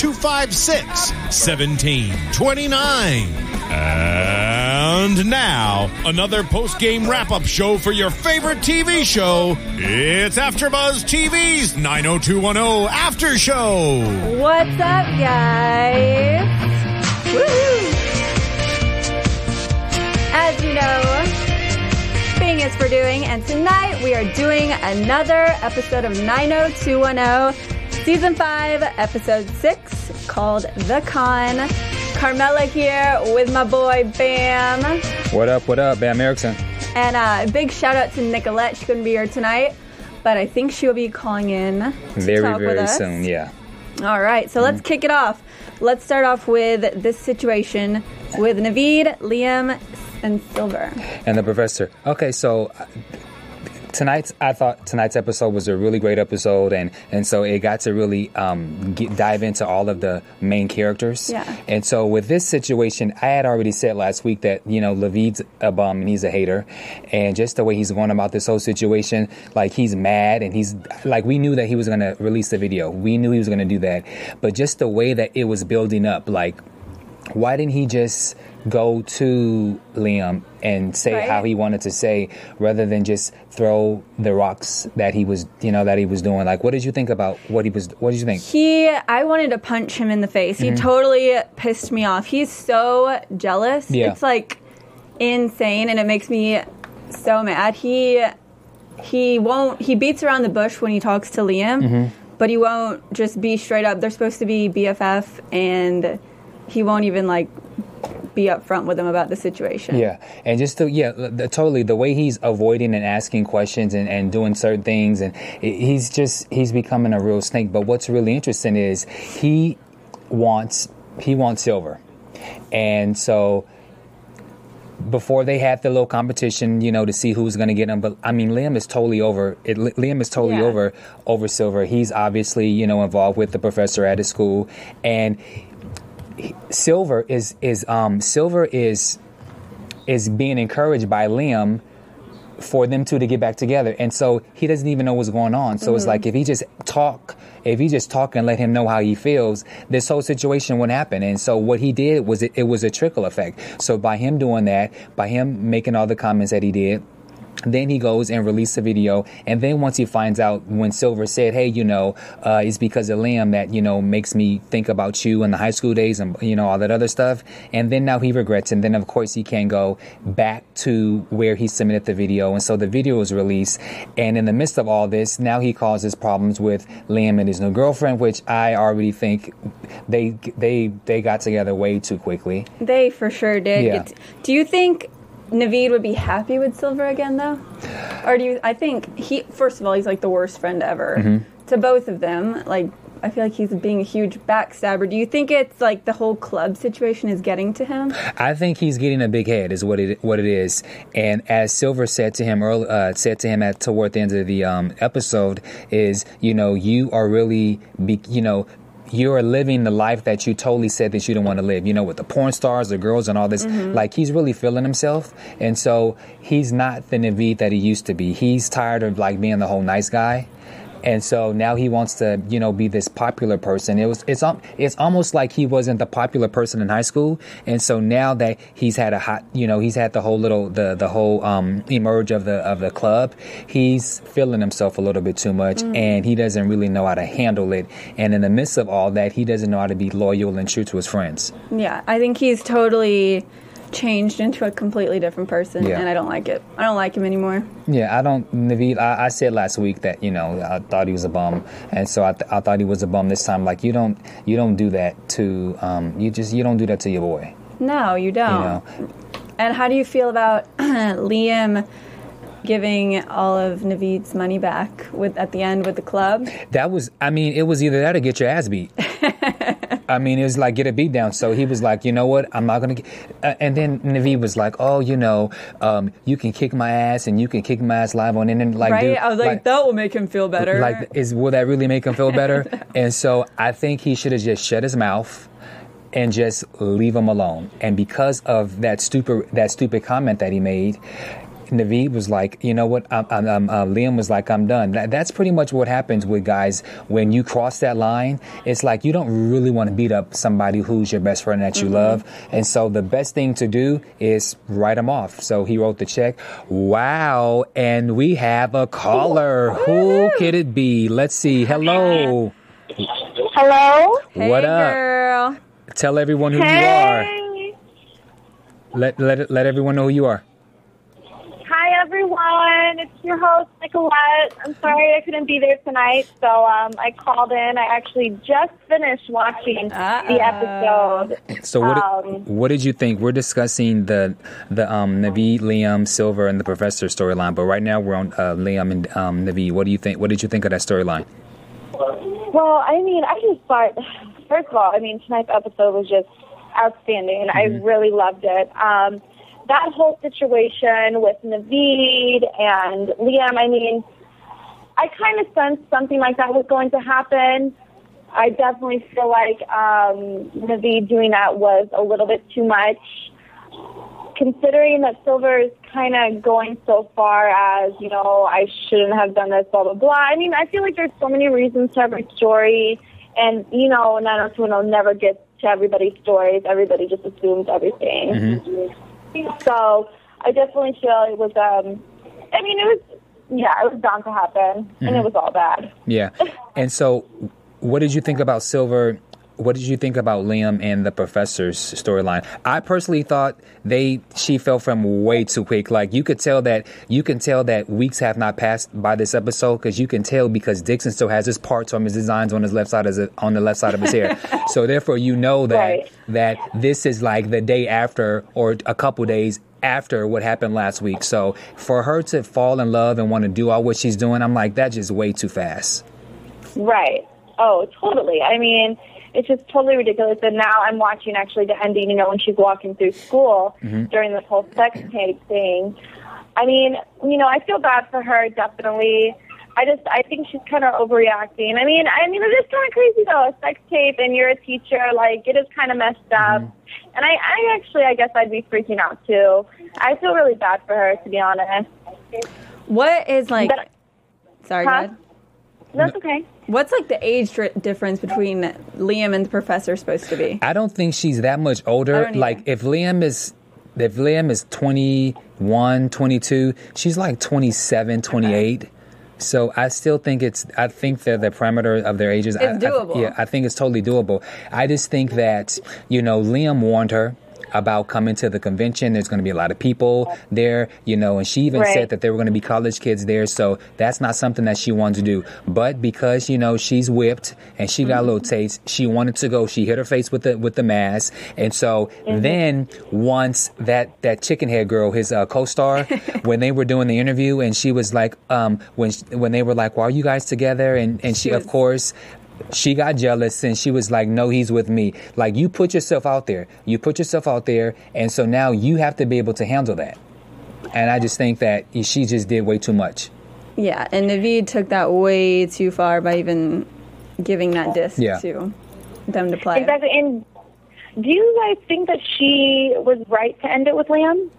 256 1729. And now, another post game wrap up show for your favorite TV show. It's AfterBuzz TV's 90210 After Show. What's up, guys? Woohoo! As you know, Bing is for doing, and tonight we are doing another episode of 90210, Season 5, Episode 6, called The Con. Carmela here with my boy Bam. What up, what up, Bam Erickson? And uh, a big shout out to Nicolette. She couldn't be here tonight, but I think she'll be calling in to Very, talk with very us. soon, yeah. All right, so let's kick it off. Let's start off with this situation with Navid, Liam, and Silver. And the professor. Okay, so uh, tonight's I thought tonight's episode was a really great episode, and and so it got to really um, get, dive into all of the main characters. Yeah. And so with this situation, I had already said last week that you know Levid's a bum and he's a hater, and just the way he's going about this whole situation, like he's mad and he's like we knew that he was going to release the video. We knew he was going to do that, but just the way that it was building up, like why didn't he just go to Liam and say Right. how he wanted to say rather than just throw the rocks that he was you know that he was doing like what did you think about what he was what did you think He, I wanted to punch him in the face. He mm-hmm. totally pissed me off. He's so jealous. Yeah. It's like insane, and it makes me so mad. He, he won't. He beats around the bush when he talks to Liam, mm-hmm. but he won't just be straight up. They're supposed to be BFF, and he won't even like be upfront with him about the situation. yeah and just the yeah the, totally the way he's avoiding and asking questions and, and doing certain things and he's just he's becoming a real snake but what's really interesting is he wants he wants silver and so before they had the little competition, you know, to see who's going to get him. But I mean, Liam is totally over. It, Liam is totally Yeah. over over Silver. He's obviously, you know, involved with the professor at his school, and Silver is is um Silver is is being encouraged by Liam for them two to get back together. And so he doesn't even know what's going on. So it's like if he just talk, if he just talk and let him know how he feels, this whole situation wouldn't happen. And so what he did was it, it was a trickle effect. So by him doing that, by him making all the comments that he did, then he goes and releases a video, and then once he finds out when Silver said, "Hey, you know, uh, it's because of Liam that you know makes me think about you in the high school days and you know all that other stuff," and then now he regrets, and then of course he can go back to where he submitted the video, and so the video was released, and in the midst of all this, now he causes problems with Liam and his new girlfriend, which I already think they they they got together way too quickly. They for sure did. Yeah. Do you think Navid would be happy with Silver again, though? Or do you? I think he. First of all, he's like the worst friend ever Mm-hmm. to both of them. Like, I feel like he's being a huge backstabber. Do you think it's like the whole club situation is getting to him? I think he's getting a big head, is what it what it is. And as Silver said to him early, uh, said to him at toward the end of the um, episode, is you know you are really be, you know. You are living the life that you totally said that you didn't want to live. You know, with the porn stars, the girls, and all this. Mm-hmm. Like he's really feeling himself, and so he's not the Navid that he used to be. He's tired of like being the whole nice guy, and so now he wants to, you know, be this popular person. It was, it's, al- it's almost like he wasn't the popular person in high school, and so now that he's had a hot, you know, he's had the whole little, the the whole um, emerge of the of the club. He's feeling himself a little bit too much, and he doesn't really know how to handle it. And in the midst of all that, he doesn't know how to be loyal and true to his friends. Yeah, I think he's totally changed into a completely different person, Yeah. and I don't like it. I don't like him anymore. Yeah, I don't. Navid, I, I said last week that you know I thought he was a bum, and so I, th- I thought he was a bum this time. Like you don't you don't do that to um you just you don't do that to your boy. No, you don't. You know. And how do you feel about Liam giving all of Navid's money back with at the end with the club? That was, I mean, it was either that or get your ass beat. I mean, it was like get a beat down. So he was like, you know what, I'm not gonna. Get, uh, and then Navid was like, oh, you know, um, you can kick my ass and you can kick my ass live on. And then like, right? dude, I was like, that will make him feel better. like, is will that really make him feel better? and so I think he should have just shut his mouth and just leave him alone. And because of that stupid that stupid comment that he made. Navid was like, you know what? I'm, I'm, I'm, uh, Liam was like, I'm done. That, that's pretty much what happens with guys when you cross that line. It's like you don't really want to beat up somebody who's your best friend that you love, and so the best thing to do is write them off. So he wrote the check. Wow, and we have a caller. Who could it be? Let's see. Hello. Hello. hey, what up? girl. Tell everyone who you are. Hey. Let let let everyone know who you are. Hi, everyone. It's your host, Nicolette. I'm sorry I couldn't be there tonight, so um, I called in. I actually just finished watching the Uh-oh. episode. So what Um, what did you think? We're discussing the the um, Navid, Liam, Silver, and the Professor storyline, but right now we're on uh, Liam and um, Navid. What do you think? What did you think of that storyline? Well, I mean, I just thought, first of all, I mean, tonight's episode was just outstanding, and I really loved it. Um, that whole situation with Navid and Liam, I mean, I kind of sensed something like that was going to happen. I definitely feel like um, Navid doing that was a little bit too much. Considering that Silver is kind of going so far as, you know, I shouldn't have done this, blah, blah, blah. I mean, I feel like there's so many reasons to every story. And, you know, 90210 never gets to everybody's stories. Everybody just assumes everything. So I definitely feel it was, um, I mean, it was, yeah, it was bound to happen. And it was all bad. Yeah, and so what did you think about Silver? What did you think about Liam and the Professor's storyline? I personally thought they she fell from way too quick. Like you could tell that you can tell that weeks have not passed by this episode because you can tell because Dixon still has his parts on his designs on his left side as a, on the left side of his hair. so therefore, you know that Right. that this is like the day after or a couple days after what happened last week. So for her to fall in love and want to do all what she's doing, I'm like that's just way too fast. Right. Oh, totally. I mean, it's just totally ridiculous. And now I'm watching actually the ending, you know, when she's walking through school mm-hmm. during this whole sex tape thing. I mean, you know, I feel bad for her, definitely. I just, I think she's kind of overreacting. I mean, I mean, it is kind of crazy though. A sex tape and you're a teacher, like, it is kind of messed up. Mm-hmm. And I, I actually, I guess I'd be freaking out too. I feel really bad for her, to be honest. What is like? But- sorry, Huh? go. That's okay. What's like the age difference between Liam and the professor supposed to be? I don't think she's that much I older. Like if Liam is if Liam is 21, 22, she's like 27, 28. So I still think it's I think that the parameter of their ages I- It's I, doable. yeah, I think it's totally doable. I just think that, you know, Liam warned her about coming to the convention. There's going to be a lot of people there, you know, and she even Right. said that there were going to be college kids there. So that's not something that she wanted to do. But because, you know, she's whipped and she got a little taste, she wanted to go. She hit her face with the, with the mask. And so then once that, that chicken head girl, his uh, co-star, when they were doing the interview and she was like, um, when, when they were like, why are you guys together? And, and she, She of course, she got jealous and she was like, No, he's with me. Like, you put yourself out there. You put yourself out there. And so now you have to be able to handle that. And I just think that she just did way too much. Yeah, and Navid took that way too far by even giving that disc Yeah. to them to play. Exactly. And do you guys think that she was right to end it with Liam?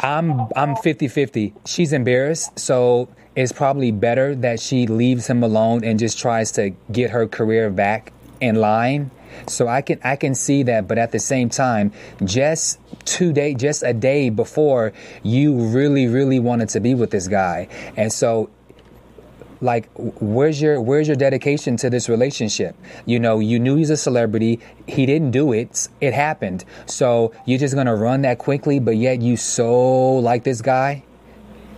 I'm I'm 50-50. She's embarrassed, so it's probably better that she leaves him alone and just tries to get her career back in line. So I can I can see that, but at the same time, just two day, just a day before, you really really wanted to be with this guy, and so like where's your where's your dedication to this relationship? You know you knew he's a celebrity. He didn't do it. It happened. So you're just gonna run that quickly but yet you so like this guy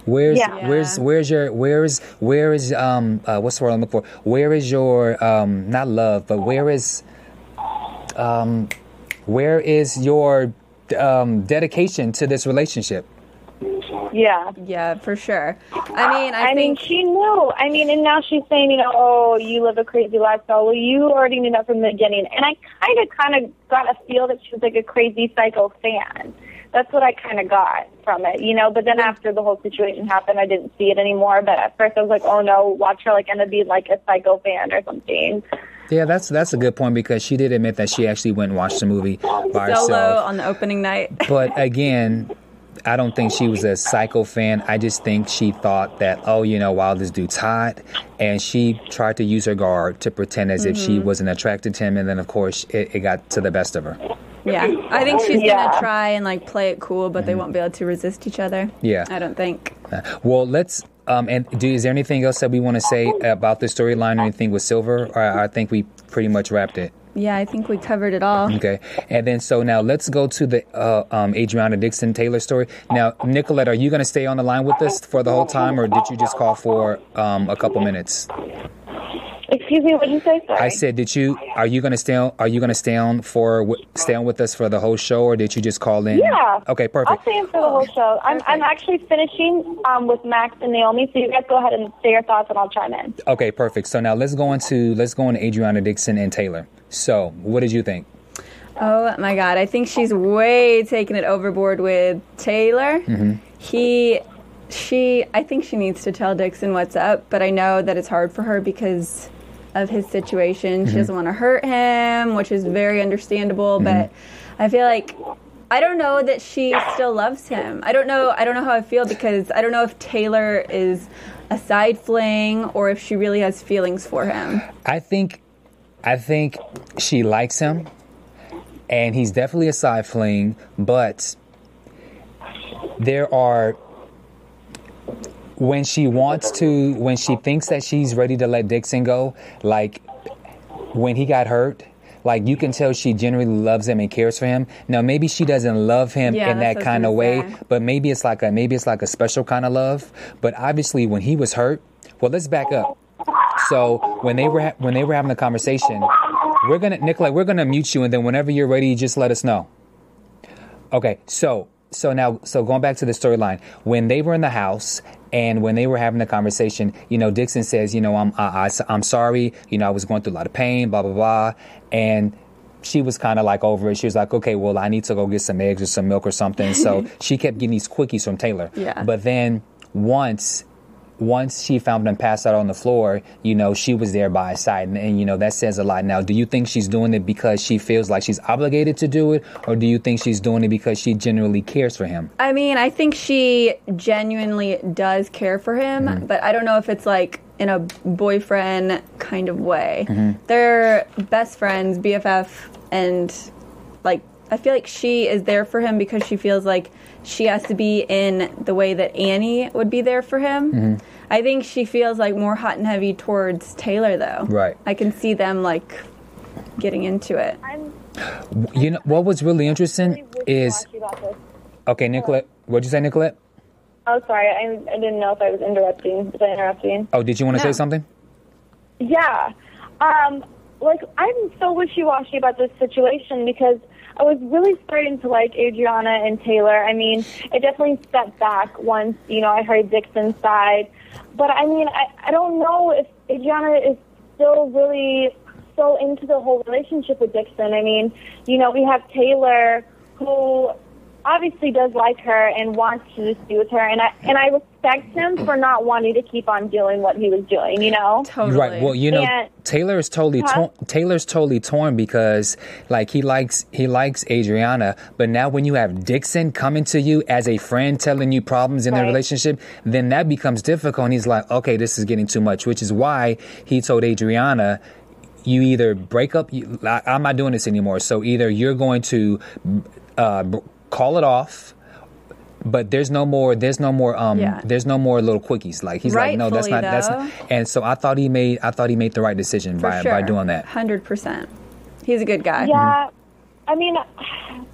where's Yeah. where's where's your where's where is um uh, what's the word i'm looking for where is your um not love but where is um where is your um dedication to this relationship Yeah. Yeah, for sure. I mean, I, I, mean, she knew. I mean, and now she's saying, you know, oh, you live a crazy lifestyle. Well, you already knew that from the beginning. And I kind of, kind of got a feel that she was like a crazy psycho fan. That's what I kind of got from it, you know. But then after the whole situation happened, I didn't see it anymore. But at first, I was like, oh no, watch her like end up being like a psycho fan or something. Yeah, that's that's a good point because she did admit that she actually went and watched the movie by solo herself. on the opening night. But again, I don't think she was a psycho fan. I just think she thought that, oh, you know, wow, this dude's hot, and she tried to use her guard to pretend as if she Mm-hmm. wasn't attracted to him, and then of course it, it got to the best of her. Yeah, I think she's Yeah. gonna try and like play it cool, but they won't be able to resist each other. Mm-hmm. Yeah. I don't think. Well, let's. Um, and do is there anything else that we want to say about the storyline or anything with Silver? Or I think we pretty much wrapped it. Yeah, I think we covered it all. Okay, and then so now let's go to the uh, um, Adrianna Dixon Taylor story. Now, Nicolette, are you going to stay on the line with us for the whole time, or did you just call for um, a couple minutes? Excuse me, what did you say? Sorry. I said, did you? Are you going to stay? On, are you going to stay on for wi- stay on with us for the whole show, or did you just call in? Yeah. Okay, perfect. I'll stay in for the whole show. I'm, I'm actually finishing um, with Max and Naomi, so you guys go ahead and say your thoughts, and I'll chime in. Okay, perfect. So now let's go into let's go into Adrianna Dixon and Taylor. So, what did you think? Oh my god, I think she's way taking it overboard with Taylor. Mm-hmm. He, she, I think she needs to tell Dixon what's up, but I know that it's hard for her because of his situation. Mm-hmm. She doesn't want to hurt him, which is very understandable, Mm-hmm. but I feel like. I don't know that she still loves him. I don't know. I don't know how I feel because I don't know if Taylor is a side fling or if she really has feelings for him. I think, I think she likes him, and he's definitely a side fling. But there are when she wants to, when she thinks that she's ready to let Dixon go, like when he got hurt. Like you can tell she genuinely loves him and cares for him. Now maybe she doesn't love him Yeah, in that what I was kind of way, say. but maybe it's like a maybe it's like a special kind of love. But obviously when he was hurt, well let's back up. So when they were ha- when they were having the conversation, we're gonna Nicolette, we're gonna mute you, and then whenever you're ready, just let us know. Okay, so so now so going back to the storyline, when they were in the house and when they were having the conversation, you know, Dixon says, you know, I'm I, I, I'm sorry, you know, I was going through a lot of pain, blah blah blah, and she was kind of like over it. She was like, okay, well, I need to go get some eggs or some milk or something. So she kept getting these quickies from Taylor. Yeah. But then once once she found him passed out on the floor, you know, she was there by his side. And, and, you know, that says a lot. Now, do you think she's doing it because she feels like she's obligated to do it? Or do you think she's doing it because she genuinely cares for him? I mean, I think she genuinely does care for him, Mm-hmm. but I don't know if it's like in a boyfriend kind of way. Mm-hmm. They're best friends, BFF, and like I feel like she is there for him because she feels like she has to be in the way that Annie would be there for him. Mm-hmm. I think she feels like more hot and heavy towards Taylor though. Right. I can see them like getting into it. I'm You know, what was really interesting really is, wishy-washy about this. okay, Nicolette, what'd you say, Nicolette? Oh, sorry. I, I didn't know if I was interrupting. Was I interrupting? Oh, did you want to No. say something? Yeah. Um, like, I'm so wishy-washy about this situation because I was really starting to like Adrianna and Taylor. I mean, it definitely stepped back once, you know, I heard Dixon's side. But, I mean, I, I don't know if Adrianna is still really so into the whole relationship with Dixon. I mean, you know, we have Taylor who obviously does like her and wants to just be with her and I and I respect him for not wanting to keep on doing what he was doing, you know? Totally. Right. Well, you know, Yeah. Taylor is totally Huh? torn. Taylor's totally torn because, like, he likes he likes Adrianna, but now when you have Dixon coming to you as a friend, telling you problems in their relationship, then that becomes difficult. And he's like, okay, this is getting too much. Which is why he told Adrianna. You either break up. You, I, I'm not doing this anymore. So either you're going to uh, b- call it off, but there's no more there's no more um Yeah. there's no more little quickies like he's like no that's not Rightfully, that's not, and so i thought he made i thought he made the right decision For by sure. by doing that Hundred percent. He's a good guy. Yeah, I mean,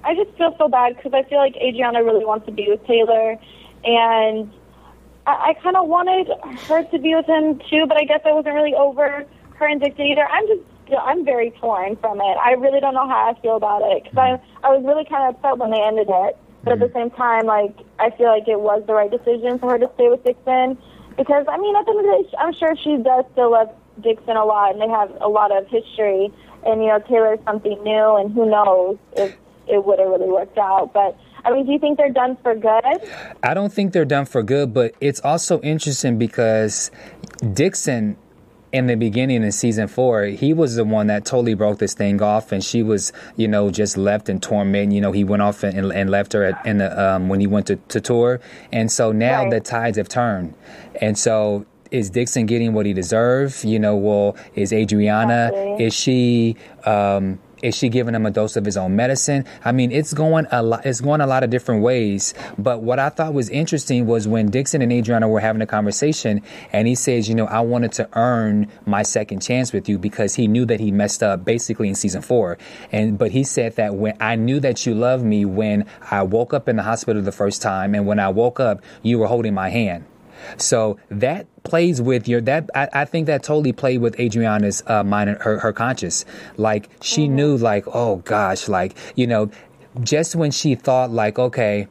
I just feel so bad because I feel like Adrianna really wants to be with Taylor, and I, I kind of wanted her to be with him too, but I guess I wasn't really over her and Dixon either. I'm just, I'm very torn from it. I really don't know how I feel about it because I, I was really kind of upset when they ended it, but at the mm. same time, like I feel like it was the right decision for her to stay with Dixon because I mean, at the end of the day, I'm sure she does still love Dixon a lot, and they have a lot of history. And you know, Taylor's something new, and who knows if it would have really worked out. But I mean, do you think they're done for good? I don't think they're done for good, but it's also interesting because Dixon, in the beginning in season four, he was the one that totally broke this thing off, and she was, you know, just left in torment. You know, he went off and, and left her at, in the um, when he went to, to tour, and so now Right. the tides have turned, and so. Is Dixon getting what he deserves? You know, well, is Adrianna? Exactly. Is she? Um, is she giving him a dose of his own medicine? I mean, it's going a lot. It's going a lot of different ways. But what I thought was interesting was when Dixon and Adrianna were having a conversation, and he says, "You know, I wanted to earn my second chance with you because he knew that he messed up basically in season four. And but he said that when I knew that you loved me when I woke up in the hospital the first time, and when I woke up, you were holding my hand." So that plays with your that I, I think that totally played with Adrianna's uh, mind, and her her conscious. Like she knew, like oh gosh, like you know, just when she thought like okay.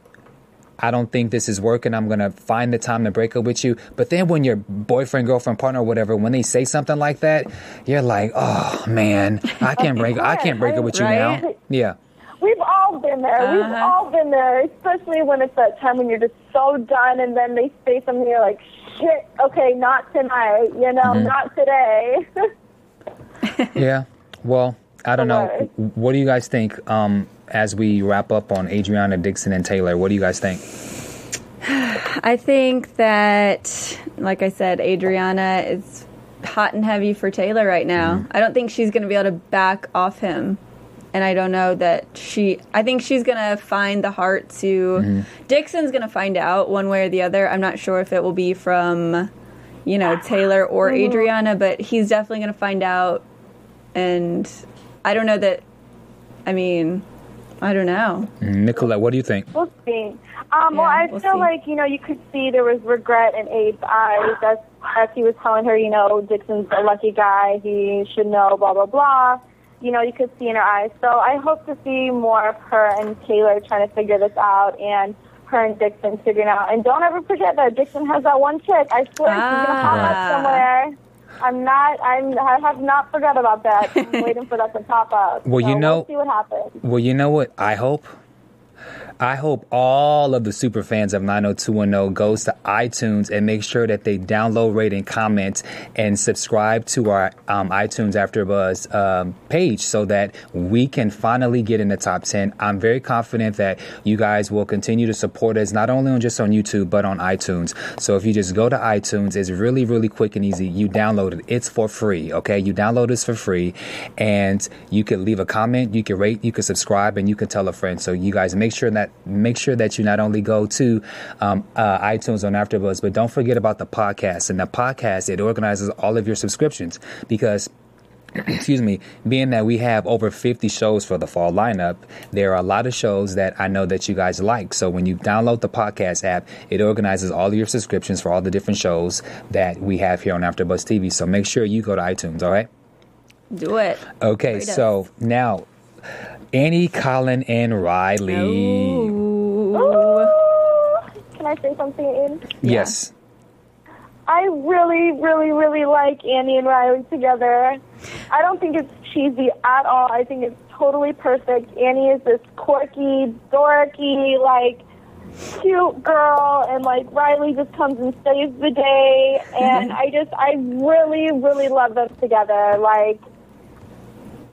I don't think this is working. I'm gonna find the time to break up with you. But then when your boyfriend, girlfriend, partner, whatever, when they say something like that, you're like, oh man, I can't break. I can't break up with you now. Yeah. We've all been there. We've Uh-huh. all been there, especially when it's that time when you're just so done, and then they say something, you're like, shit, okay, not tonight, you know, Mm-hmm. not today. Yeah. Well, I don't know. What do you guys think um, as we wrap up on Adrianna Dixon and Taylor? What do you guys think? I think that, like I said, Adrianna is hot and heavy for Taylor right now. Mm-hmm. I don't think she's going to be able to back off him. And I don't know that she, I think she's going to find the heart to, Mm-hmm. Dixon's going to find out one way or the other. I'm not sure if it will be from, you know, Taylor or Adrianna, but he's definitely going to find out. And I don't know that, I mean, I don't know. Nicolette, what do you think? We'll see. Um, well, I we'll feel see. like you know you could see there was regret in Abe's eyes as as he was telling her, you know, Dixon's a lucky guy. He should know, blah blah blah. You know, you could see in her eyes. So I hope to see more of her and Taylor trying to figure this out, and her and Dixon figuring out. And don't ever forget that Dixon has that one chick. I swear she's gonna pop Ah. up somewhere. I'm not. I'm. I have not forgot about that. I'm waiting for that to pop up. Well, you know- we'll see what happens. Well, you know what? I hope. I hope all of the super fans of 90210 goes to iTunes and make sure that they download, rate, and comment and subscribe to our um, iTunes AfterBuzz um, page so that we can finally get in the top 10. I'm very confident that you guys will continue to support us not only on just on YouTube but on iTunes. So if you just go to iTunes, it's really really quick and easy. You download it. It's for free. Okay, you download this for free, and you can leave a comment, you can rate, you can subscribe, and you can tell a friend. So you guys make sure that make sure that you not only go to um, uh, iTunes on AfterBuzz, but don't forget about the podcast. And the podcast it organizes all of your subscriptions because excuse me, being that we have over 50 shows for the fall lineup, there are a lot of shows that I know that you guys like. So when you download the podcast app, it organizes all of your subscriptions for all the different shows that we have here on AfterBuzz TV. So make sure you go to iTunes, all right? Do it. Okay, so now Annie, Colin, and Riley. Ooh. Can I say something? Ian? Yes. I really, really, really like Annie and Riley together. I don't think it's cheesy at all. I think it's totally perfect. Annie is this quirky, dorky, like cute girl, and like Riley just comes and saves the day. And I just, I really, really love them together. Like,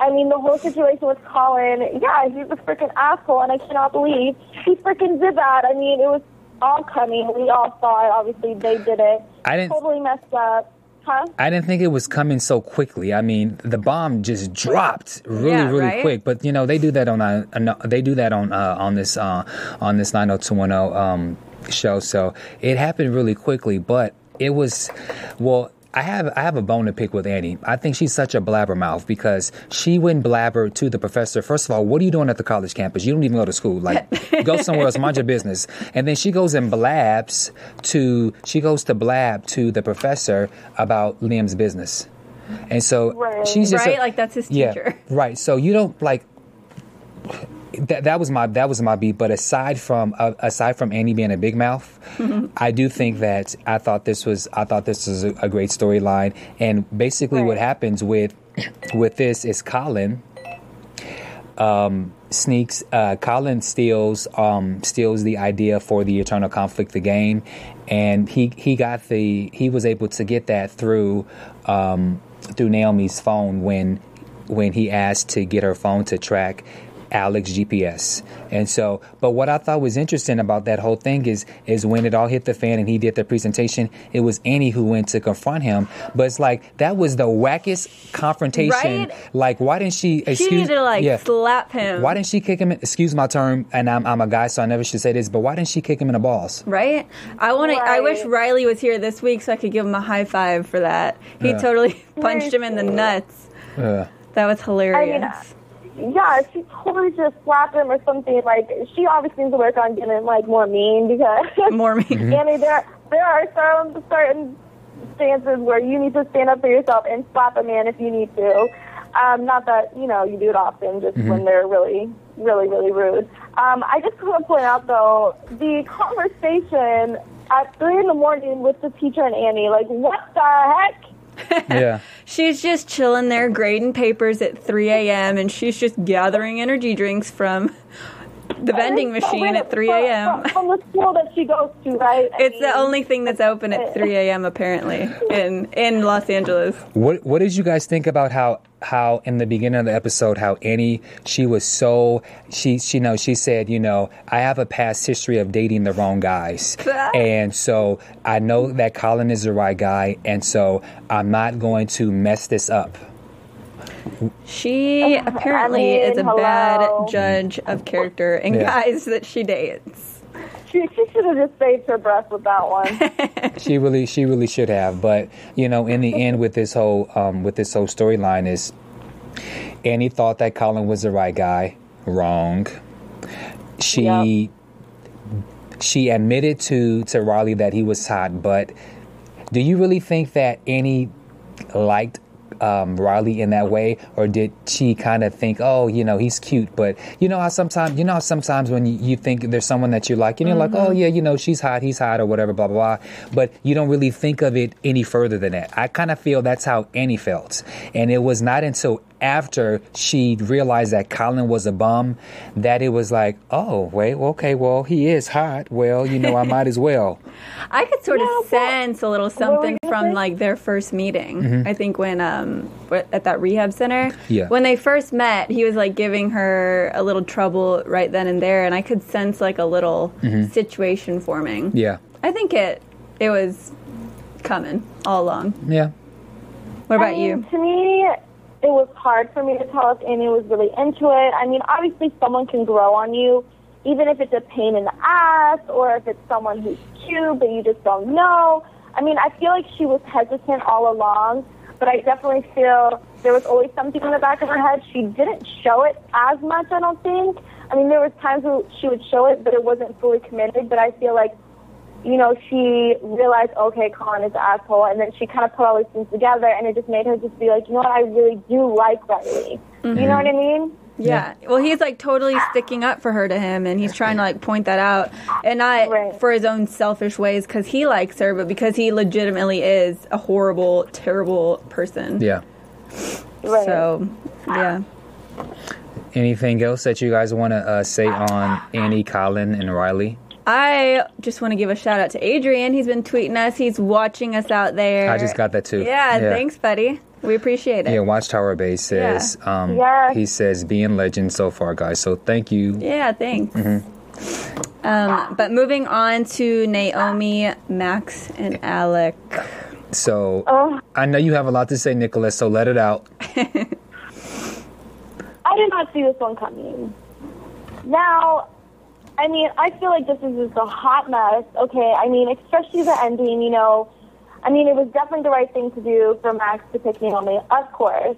I mean, the whole situation with Colin, yeah, he's a freaking asshole, and I cannot believe he freaking did that. I mean, it was all coming. We all saw it. Obviously, they did it. I didn't- Totally messed up. Huh? I didn't think it was coming so quickly. I mean, the bomb just dropped really, Yeah, really right? quick. But you know, they do that on a, a they do that on uh, on this uh, on this 90210 um, show. So it happened really quickly. But it was well. I have I have a bone to pick with Annie. I think she's such a blabbermouth because she wouldn't blabber to the professor. First of all, what are you doing at the college campus? You don't even go to school. Like, go somewhere else, mind your business. And then she goes and blabs to she goes to blab to the professor about Liam's business. And so Right. she's just a- Right? Like, that's his teacher. Yeah, right. So you don't like that. That was my that was my beat. But aside from uh, aside from Annie being a big mouth, I do think that I thought this was I thought this was a, a great storyline. And basically, what happens with with this is Colin um, sneaks. Uh, Colin steals um, steals the idea for the eternal conflict, the game, and he he got the he was able to get that through um, through Naomi's phone when when he asked to get her phone to track Alex GPS. And so, but what I thought was interesting about that whole thing is is when it all hit the fan and he did the presentation, it was Annie who went to confront him. But it's like that was the wackest confrontation. Right? Like, why didn't she? She needed to like yeah. slap him. Why didn't she kick him? In, excuse my term, and I'm, I'm a guy, so I never should say this. But why didn't she kick him in the balls? Right? I want to. I wish Riley was here this week so I could give him a high five for that. He Yeah. totally punched him in the nuts. Uh, That was hilarious. Yeah, she totally just slapped him or something. Like she obviously needs to work on getting like more mean because More mean. Mm-hmm. Annie, there there are some certain stances where you need to stand up for yourself and slap a man if you need to. Um, not that you know you do it often, just Mm-hmm. when they're really, really, really rude. Um, I just want to point out though the conversation at three in the morning with the teacher and Annie. Like, what the heck? Yeah. She's just chilling there grading papers at 3 a.m. and she's just gathering energy drinks from the vending machine at 3 a.m. From, from the school that she goes to, right? I It's the only thing that's open at 3 a.m. apparently in in Los Angeles. What What did you guys think about how how in the beginning of the episode how Annie she was so she she know she said you know I have a past history of dating the wrong guys and so I know that Colin is the right guy and so I'm not going to mess this up. She apparently I mean, is a hello. bad judge of character and Yeah. guys that she dates. She, she should have just saved her breath with that one. She really she really should have but you know in the end with this whole um, with this whole storyline is Annie thought that Colin was the right guy wrong. She she admitted to to Riley that he was hot, but do you really think that Annie liked um, Riley in that way, or did she kind of think, oh, you know, he's cute, but you know how sometimes, you know, how sometimes when you, you think there's someone that you like, and you're like, oh yeah, you know, she's hot, he's hot, or whatever, blah blah blah, but you don't really think of it any further than that. I kind of feel that's how Annie felt, and it was not until after she realized that Colin was a bum that it was like, oh wait, okay, well he is hot, well, you know, I might as well. I could sort Yeah, of but- sense a little something you gonna from like their first meeting. I think when um at that rehab center, Yeah. when they first met, he was like giving her a little trouble right then and there, and I could sense like a little situation forming. Yeah, I think it it was coming all along. yeah. What about I mean, you? To me, it was hard for me to tell if Annie was really into it. I mean, obviously, someone can grow on you, even if it's a pain in the ass or if it's someone who's cute but you just don't know. I mean, I feel like she was hesitant all along, but I definitely feel there was always something in the back of her head. She didn't show it as much, I don't think. I mean, there was times where she would show it, but it wasn't fully committed. But I feel like you know, she realized, okay, Colin is an asshole, and then she kind of put all these things together, and it just made her just be like, you know what, I really do like Riley. You know what I mean? Yeah. Well, he's like totally sticking up for her to him, and he's trying to like point that out, and not Right. for his own selfish ways because he likes her, but because he legitimately is a horrible, terrible person. Yeah. Right. So, yeah. Anything else that you guys want to uh, say on Annie, Colin, and Riley? I just want to give a shout out to Adrian. He's been tweeting us. He's watching us out there. I just got that too. Yeah, thanks, buddy. We appreciate it. Yeah, Watchtower Base says um, Yeah. he says being legend so far, guys. So thank you. Yeah, thanks. Mm-hmm. Um, but moving on to Naomi, Max, and Alec. So Oh. I know you have a lot to say, Nicholas. So let it out. I did not see this one coming. Now, I mean, I feel like this is just a hot mess. Okay, I mean, especially the ending. You know, I mean, it was definitely the right thing to do for Max to pick Naomi, of course.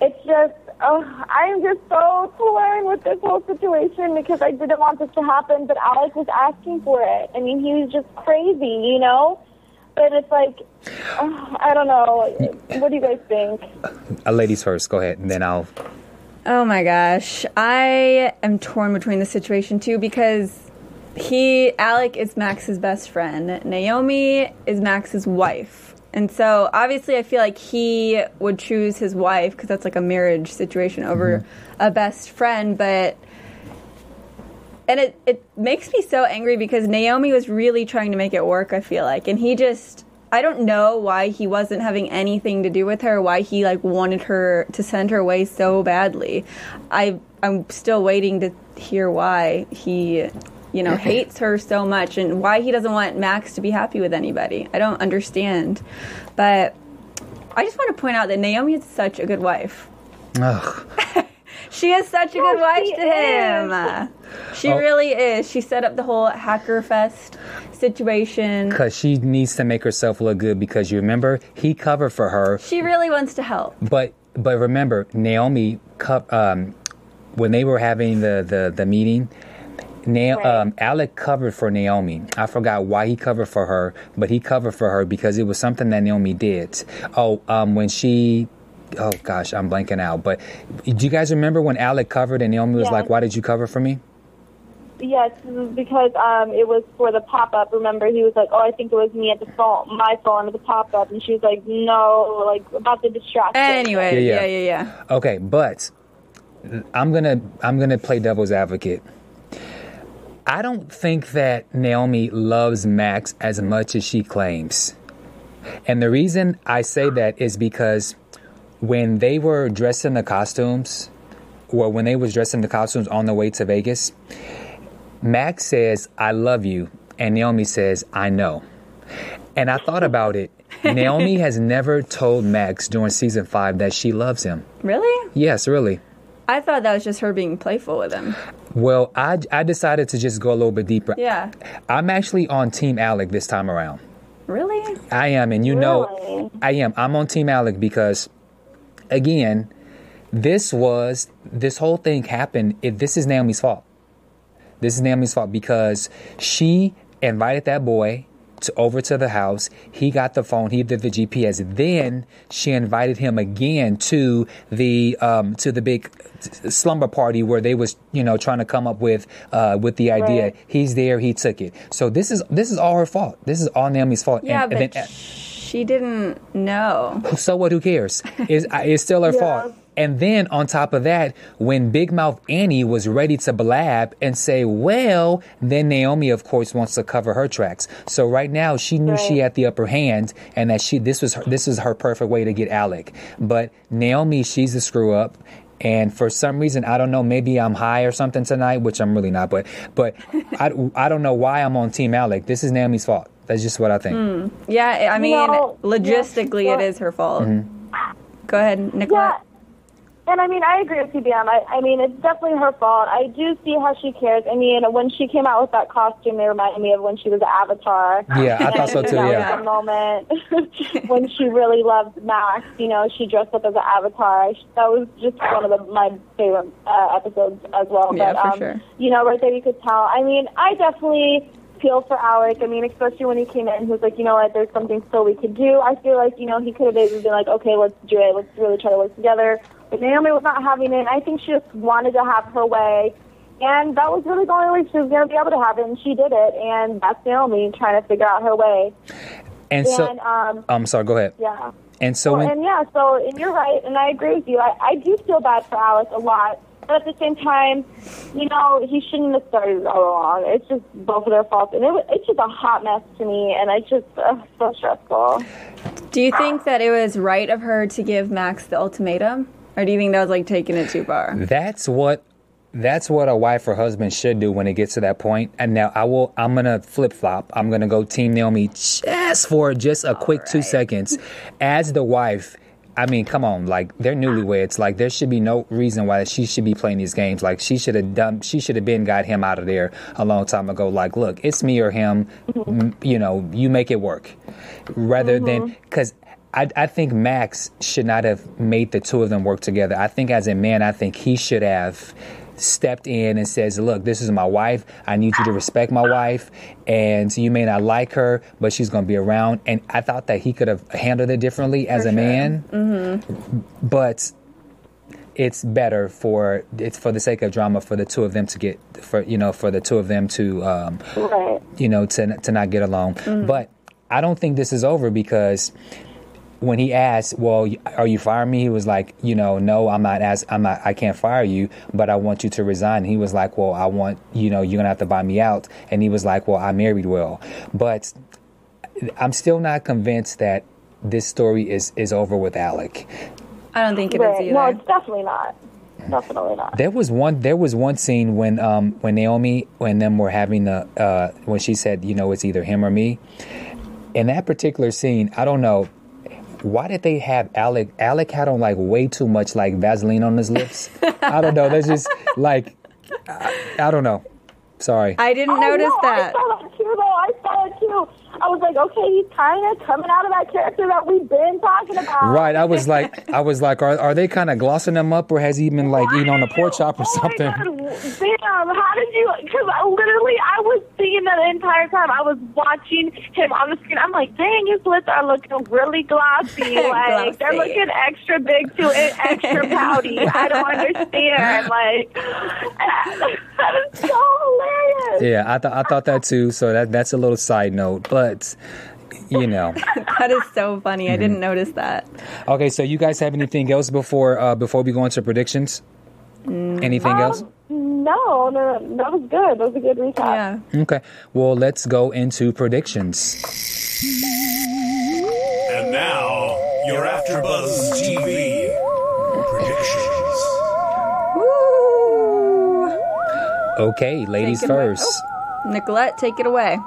It's just, oh, I'm just so torn with this whole situation because I didn't want this to happen, but Alex was asking for it. I mean, he was just crazy, you know. But it's like, oh, I don't know. What do you guys think? Uh, ladies first. Go ahead, and then I'll. Oh my gosh. I am torn between the situation too because he, Alec, is Max's best friend. Naomi is Max's wife. And so obviously I feel like he would choose his wife because that's like a marriage situation over mm-hmm. a best friend. But. And it, it makes me so angry because Naomi was really trying to make it work, I feel like. And he just. I don't know why he wasn't having anything to do with her, why he like wanted her to send her away so badly. I I'm still waiting to hear why he you know hates her so much and why he doesn't want Max to be happy with anybody. I don't understand. But I just want to point out that Naomi is such a good wife. Ugh. She is such a good wife to him. She Oh. really is. She set up the whole hacker fest situation. Because she needs to make herself look good. Because you remember he covered for her, She really wants to help. but but remember Naomi co- um, when they were having the the the meeting. Na- Right. um, Alec covered for Naomi. I forgot why he covered for her, but he covered for her because it was something that Naomi did. Oh, um, when she, oh gosh, I'm blanking out. But do you guys remember when Alec covered and Naomi was Yeah. like, "Why did you cover for me?" Yes, because um, it was for the pop up. Remember, he was like, "Oh, I think it was me at the phone, my phone at the pop up," and she was like, "No, like about the distraction." Anyway, Yeah, yeah, yeah. yeah, yeah. Okay, but I'm gonna I'm gonna play devil's advocate. I don't think that Naomi loves Max as much as she claims. And the reason I say that is because when they were dressed in the costumes, or when they was dressed in the costumes on the way to Vegas, Max says, I love you. And Naomi says, I know. And I thought about it. Naomi has never told Max during season five that she loves him. Really? Yes, really. I thought that was just her being playful with him. Well, I, I decided to just go a little bit deeper. Yeah. I'm actually on Team Alec this time around. Really? I am, and you know, I am. I'm on Team Alec because, again, this was this whole thing happened. It, this is Naomi's fault. This is Naomi's fault because she invited that boy to over to the house. He got the phone. He did the GPS. Then she invited him again to the um, to the big slumber party where they was you know trying to come up with uh, with the idea. Right. He's there. He took it. So this is this is all her fault. This is all Naomi's fault. Yeah, And- and but then- she didn't know. so what? Who cares? It's, it's still her Yeah. fault. And then on top of that, when Big Mouth Annie was ready to blab and say, well, then Naomi, of course, wants to cover her tracks. So right now, she knew she had the upper hand and that she this was her, this was her perfect way to get Alec. But Naomi, she's a screw up. And for some reason, I don't know, maybe I'm high or something tonight, which I'm really not. But but I, I don't know why I'm on Team Alec. This is Naomi's fault. That's just what I think. Yeah, I mean, know, logistically, yeah, it well- her fault. Mm-hmm. Go ahead, Yeah, and I mean, I agree with CBM. I, I mean, it's definitely her fault. I do see how she cares. I mean, when she came out with that costume, it reminded me of when she was an Avatar. Yeah, I thought so too. that Yeah. was the moment when she really loved Max. You know, she dressed up as an avatar. That was just one of the, my favorite uh, episodes as well. Yeah, but, for um, sure. You know, right there you could tell. I mean, I definitely feel for Alec. I mean, especially when he came in, he was like, you know what, there's something still we could do. I feel like, you know, he could have maybe been like, okay, let's do it. Let's really try to work together. But Naomi was not having it. I think she just wanted to have her way. And that was really the only way she was going to be able to have it, and she did it. And that's Naomi trying to figure out her way. And so, um, I'm sorry. Go ahead. yeah. And so Well, when and yeah, so and you're right, and I agree with you. I, I do feel bad for Alice a lot, but at the same time, you know, he shouldn't have started it all along. It's just both of their faults, and it, wa- it's just a hot mess to me, and it's just uh, so stressful. Do you think that it was right of her to give Max the ultimatum? Or do you think that was like taking it too far? That's what that's what a wife or husband should do when it gets to that point. And now I will I'm gonna flip flop. I'm gonna go team Naomi just just for just a quick two seconds, as the wife. I mean, come on, like they're newlyweds. Like there should be no reason why she should be playing these games. Like she should have done, she should have been got him out of there a long time ago. Like, look, it's me or him. Mm-hmm. M- You know, you make it work, rather mm-hmm. than because. I, I think Max should not have made the two of them work together. I think as a man, I think he should have stepped in and says, "Look, this is my wife. I need you to respect my wife, and you may not like her, but she's going to be around." And I thought that he could have handled it differently as a man, but it's better for it's for the sake of drama for the two of them to get for you know for the two of them to um, Right. you know to to not get along. But I don't think this is over because when he asked, "Well, are you firing me?" He was like, "You know, no, I'm not. As I'm not. I can't fire you, but I want you to resign." And he was like, "Well, I want you know, you're gonna have to buy me out." And he was like, "Well, I married well," but I'm still not convinced that this story is is over with Alec. I don't think it is Right. either. No, it's definitely not. Definitely not. There was one. There was one scene when um when Naomi when them were having the uh when she said you know it's either him or me. In that particular scene, I don't know why did they have Alec. Alec had on like way too much like Vaseline on his lips. I don't know. That's just like I, I don't know. Sorry. I didn't Oh, notice no, that. I saw that too, though. I saw it too. I was like, okay, he's kind of coming out of that character that we've been talking about. Right. I was like I was like are are they kind of glossing him up or has he been like eating on a pork chop or Oh my something? God, Damn, how did you? Because I literally, I was thinking that the entire time. I was watching him on the screen. I'm like, dang, his lips are looking really glossy. Like they're looking extra big too, it, extra pouty. I don't understand. Like that is so hilarious. Yeah, I thought I thought that too. So that that's a little side note, but you know. That is so funny. I Mm-hmm. didn't notice that. Okay, so you guys have anything else before uh, before we go into predictions? Anything else? No, no, no, that was good. That was a good recap. Yeah. Okay. Well, let's go into predictions. And now, you're AfterBuzz TV Okay, ladies Take it away. first. Nicolette, take it away.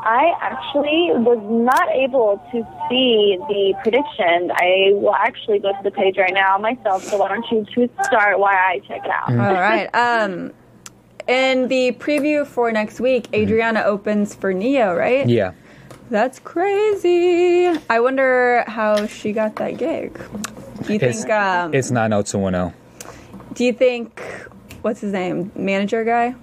I actually was not able to see the prediction. I will actually go to the page right now myself. So why don't you two start while I check it out? Mm-hmm. All right. Um, in the preview for next week, Adrianna opens for Neo, right? Mm-hmm. Yeah. That's crazy. I wonder how she got that gig. Do you It's think? Um, it's 90210. do you think? What's his name? Manager guy.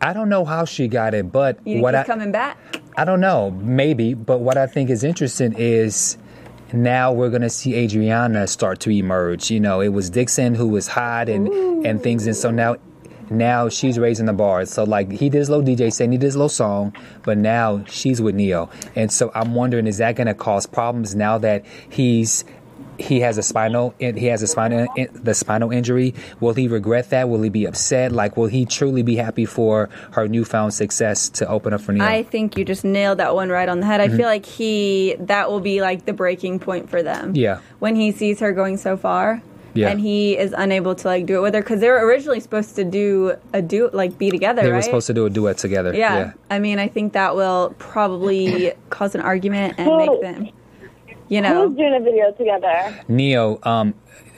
I don't know how she got it, but You think what I coming back? I don't know, maybe, but what I think is interesting is now we're going to see Adrianna start to emerge. You know, it was Dixon who was hot and and things and so now now she's raising the bar. So like he did his little DJ set, he did his little song, but now she's with Neo. And so I'm wondering is that to cause problems now that he's he has a spinal he has a spinal the spinal injury will he regret that will he be upset like will he truly be happy for her newfound success to open up for Neo I think you just nailed that one right on the head. Mm-hmm. I feel like he that will be like the breaking point for them. Yeah. When he sees her going so far. Yeah. And he is unable to like do it with her because they were originally supposed to do a do like be together, They right? were supposed to do a duet together. yeah. I mean, I think that will probably cause an argument and make them, you know, Who's doing a video together? Neo, um,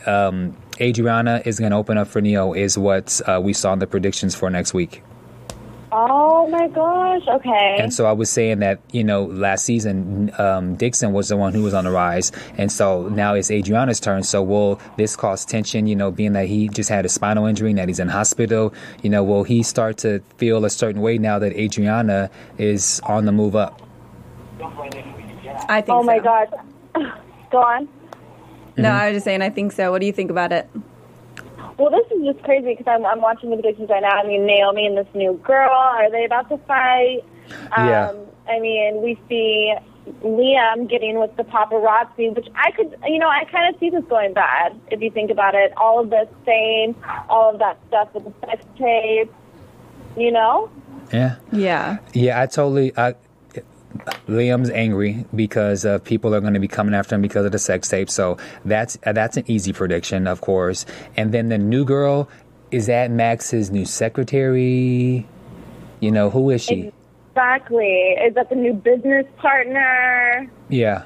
um, Adrianna is going to open up for Neo, is what uh, we saw in the predictions for next week. Oh my gosh. Okay. And so I was saying that, you know, last season, um, Dixon was the one who was on the rise. And so now it's Adrianna's turn. So will this cause tension, you know, being that he just had a spinal injury and that he's in hospital? You know, will he start to feel a certain way now that Adriana is on the move up? I think oh my so. gosh. Go on. No, I was just saying, I think so. What do you think about it? Well, this is just crazy because I'm, I'm watching the predictions right now. I mean, Naomi and this new girl, are they about to fight? Um, Yeah. I mean, we see Liam getting with the paparazzi, which I could, you know, I kind of see this going bad if you think about it. All of this fame, all of that stuff with the sex tape, you know? Yeah. Yeah. Yeah, I totally. I, Liam's angry because uh, people are going to be coming after him because of the sex tape. So that's uh, that's an easy prediction, of course. And then the new girl is that Max's new secretary. You know who is she? exactly. Is that the new business partner? Yeah.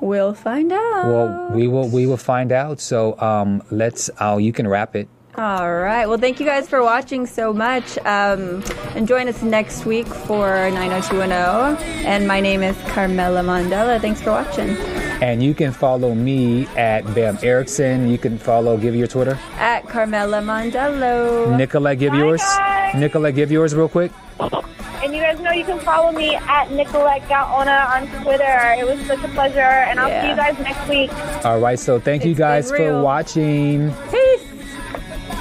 We'll find out. Well, we will we will find out. So um, let's. Oh, you can wrap it. All right. Well, thank you guys for watching so much. Um, and join us next week for 90210. And my name is Carmela Mandela. Thanks for watching. And you can follow me at Bam Erickson. You can follow. Give your Twitter. At Carmela Mandelo. Nicolette, give Bye, yours. guys. Nicolette, give yours real quick. And you guys know you can follow me at Nicolette Gaona on Twitter. It was such a pleasure, and I'll see you guys next week. All right. So thank you guys for watching.